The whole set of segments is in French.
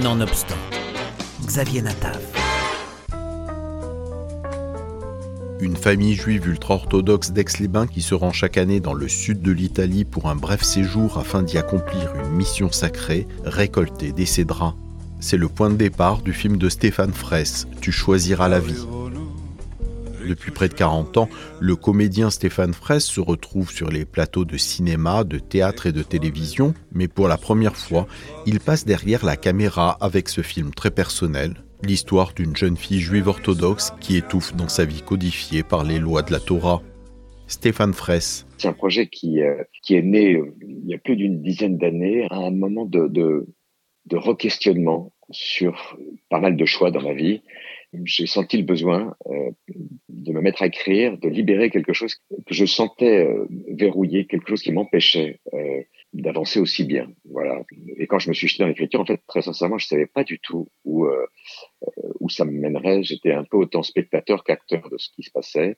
Nonobstant, Xavier Natav. Une famille juive ultra-orthodoxe d'Aix-les-Bains qui se rend chaque année dans le sud de l'Italie pour un bref séjour afin d'y accomplir une mission sacrée, récolter des cédrats. C'est le point de départ du film de Stéphane Fraisse, Tu choisiras la vie. Depuis près de 40 ans, le comédien Stéphane Fraisse se retrouve sur les plateaux de cinéma, de théâtre et de télévision, mais pour la première fois, il passe derrière la caméra avec ce film très personnel, l'histoire d'une jeune fille juive orthodoxe qui étouffe dans sa vie codifiée par les lois de la Torah. Stéphane Fraisse. C'est un projet qui, euh, est né euh, il y a plus d'une dizaine d'années, à un moment de re-questionnement sur pas mal de choix dans ma vie. J'ai senti le besoin euh, de me mettre à écrire, de libérer quelque chose que je sentais euh, verrouillé, quelque chose qui m'empêchait euh, d'avancer aussi bien. Voilà. Et quand je me suis jeté dans l'écriture, en fait, très sincèrement, je savais pas du tout où euh, où ça me mènerait. J'étais un peu autant spectateur qu'acteur de ce qui se passait.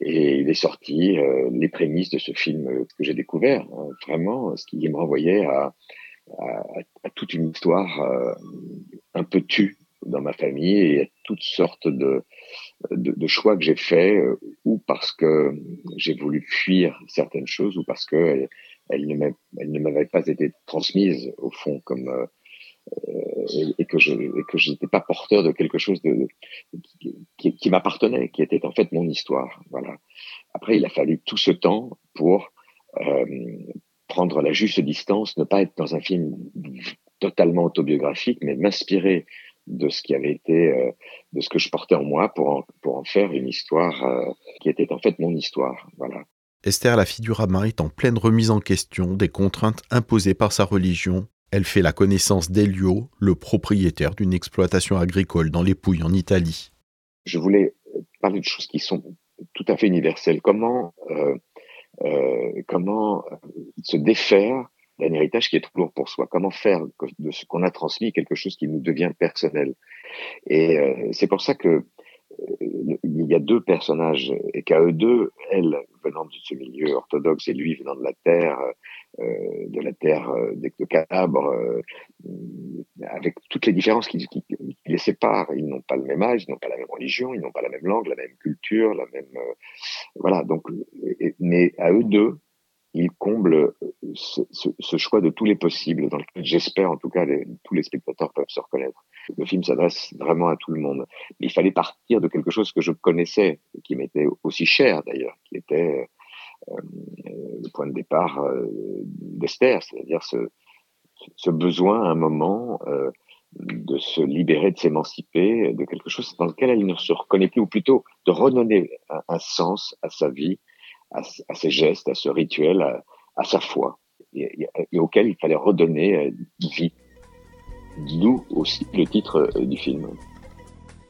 Et il est sorti euh, les prémices de ce film que j'ai découvert. Hein, vraiment, ce qui me renvoyait à, à, à toute une histoire euh, un peu tue dans ma famille et à toutes sortes de, de, choix que j'ai faits, euh, ou parce que j'ai voulu fuir certaines choses, ou parce que elles, elles ne m'avaient pas été transmises au fond comme euh, et, et, que je n'étais pas porteur de quelque chose de qui, m'appartenait, qui était en fait mon histoire. Voilà. Après, il a fallu tout ce temps pour euh, prendre la juste distance, ne pas être dans un film totalement autobiographique, mais m'inspirer de ce qui avait été, euh, de ce que je portais en moi pour en, pour en faire une histoire euh, qui était en fait mon histoire. Voilà. Esther la Figurama est en pleine remise en question des contraintes imposées par sa religion. Elle fait la connaissance d'Elio, le propriétaire d'une exploitation agricole dans les Pouilles en Italie. Je voulais parler de choses qui sont tout à fait universelles. Comment, euh, comment se défaire d'un héritage qui est trop lourd pour soi. Comment faire de ce qu'on a transmis quelque chose qui nous devient personnel? Et euh, c'est pour ça que euh, il y a deux personnages et qu'à eux deux, elle venant de ce milieu orthodoxe et lui venant de la terre, euh, de la terre euh, de Calabre, euh, avec toutes les différences qui, qui, qui, les séparent. Ils n'ont pas le même âge, ils n'ont pas la même religion, ils n'ont pas la même langue, la même culture, la même voilà. Donc, mais à eux deux, il comble euh, ce, choix de tous les possibles, dans lequel j'espère en tout cas tous les spectateurs peuvent se reconnaître. Le film s'adresse vraiment à tout le monde. Mais il fallait partir de quelque chose que je connaissais, qui m'était aussi cher d'ailleurs, qui était euh, le point de départ euh, d'Esther, c'est-à-dire ce, besoin à un moment euh, de se libérer, de s'émanciper de quelque chose dans lequel elle ne se reconnaît plus, ou plutôt de redonner un sens à sa vie à, ses gestes, à ce rituel, à, sa foi, et, et, auquel il fallait redonner euh, vie. D'où aussi le titre euh, du film.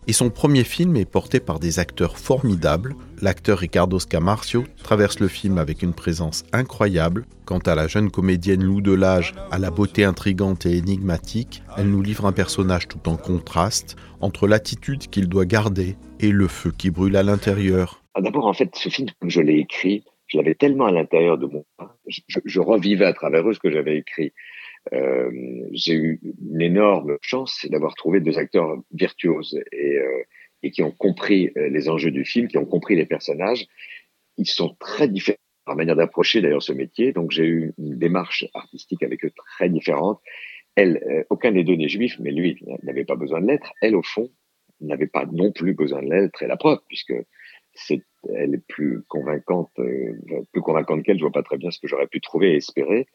Et son premier film est porté par des acteurs formidables. L'acteur Ricardo Scamarcio traverse le film avec une présence incroyable. Quant à la jeune comédienne Lou Delage, à la beauté intrigante et énigmatique, elle nous livre un personnage tout en contraste entre l'attitude qu'il doit garder et le feu qui brûle à l'intérieur. Ah, d'abord, en fait, ce film, comme je l'ai écrit, je l'avais tellement à l'intérieur de moi, je, revivais à travers eux ce que j'avais écrit. Euh, j'ai eu une énorme chance d'avoir trouvé deux acteurs virtuoses et, euh, et qui ont compris euh, les enjeux du film, qui ont compris les personnages. Ils sont très différents par manière d'approcher d'ailleurs ce métier, donc j'ai eu une démarche artistique avec eux très différente. Elle, euh, aucun des deux n'est juif, mais lui n'avait pas besoin de l'être. Elle, au fond, n'avait pas non plus besoin de l'être, et la preuve, puisque c'est, elle est plus convaincante, euh, plus convaincante qu'elle. Je vois pas très bien ce que j'aurais pu trouver et espérer.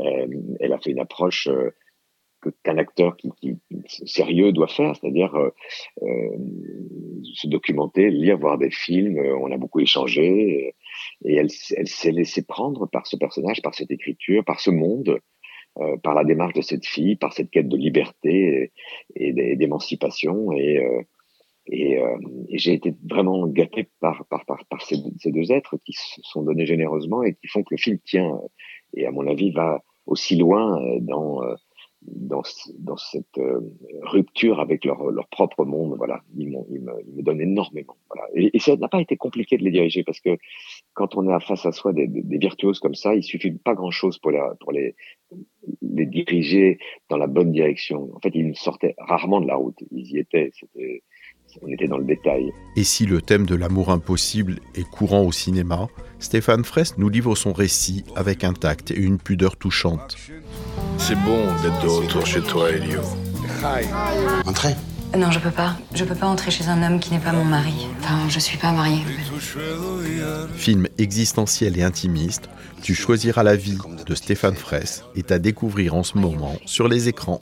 Euh, elle a fait une approche euh, qu'un acteur qui, qui, sérieux doit faire, c'est-à-dire euh, euh, se documenter, lire, voir des films. on a beaucoup échangé et, et elle, elle s'est laissée prendre par ce personnage, par cette écriture, par ce monde. Euh, par la démarche de cette fille, par cette quête de liberté et, et d'émancipation. Et, euh, et, euh, j'ai été vraiment gâté par, par, par, par ces, deux êtres qui se sont donnés généreusement et qui font que le film tient, et à mon avis va aussi loin euh, dans, euh, dans, dans cette rupture avec leur, leur propre monde. Voilà, ils, ils, me, ils me donnent énormément. Voilà. Et, ça n'a pas été compliqué de les diriger parce que quand on a face à soi des, des, virtuoses comme ça, il suffit pas grand-chose pour, la, pour les, les diriger dans la bonne direction. En fait, ils sortaient rarement de la route. Ils y étaient. C'était, on était dans le détail. Et si le thème de l'amour impossible est courant au cinéma, Stéphane Fraisse nous livre son récit avec un tact et une pudeur touchante. C'est bon d'être de retour chez toi, Elio. Entrez. Non, je peux pas. Je peux pas entrer chez un homme qui n'est pas mon mari. Enfin, je suis pas mariée. Film existentiel et intimiste, tu choisiras la vie de Stéphane Fraisse est à découvrir en ce moment sur les écrans.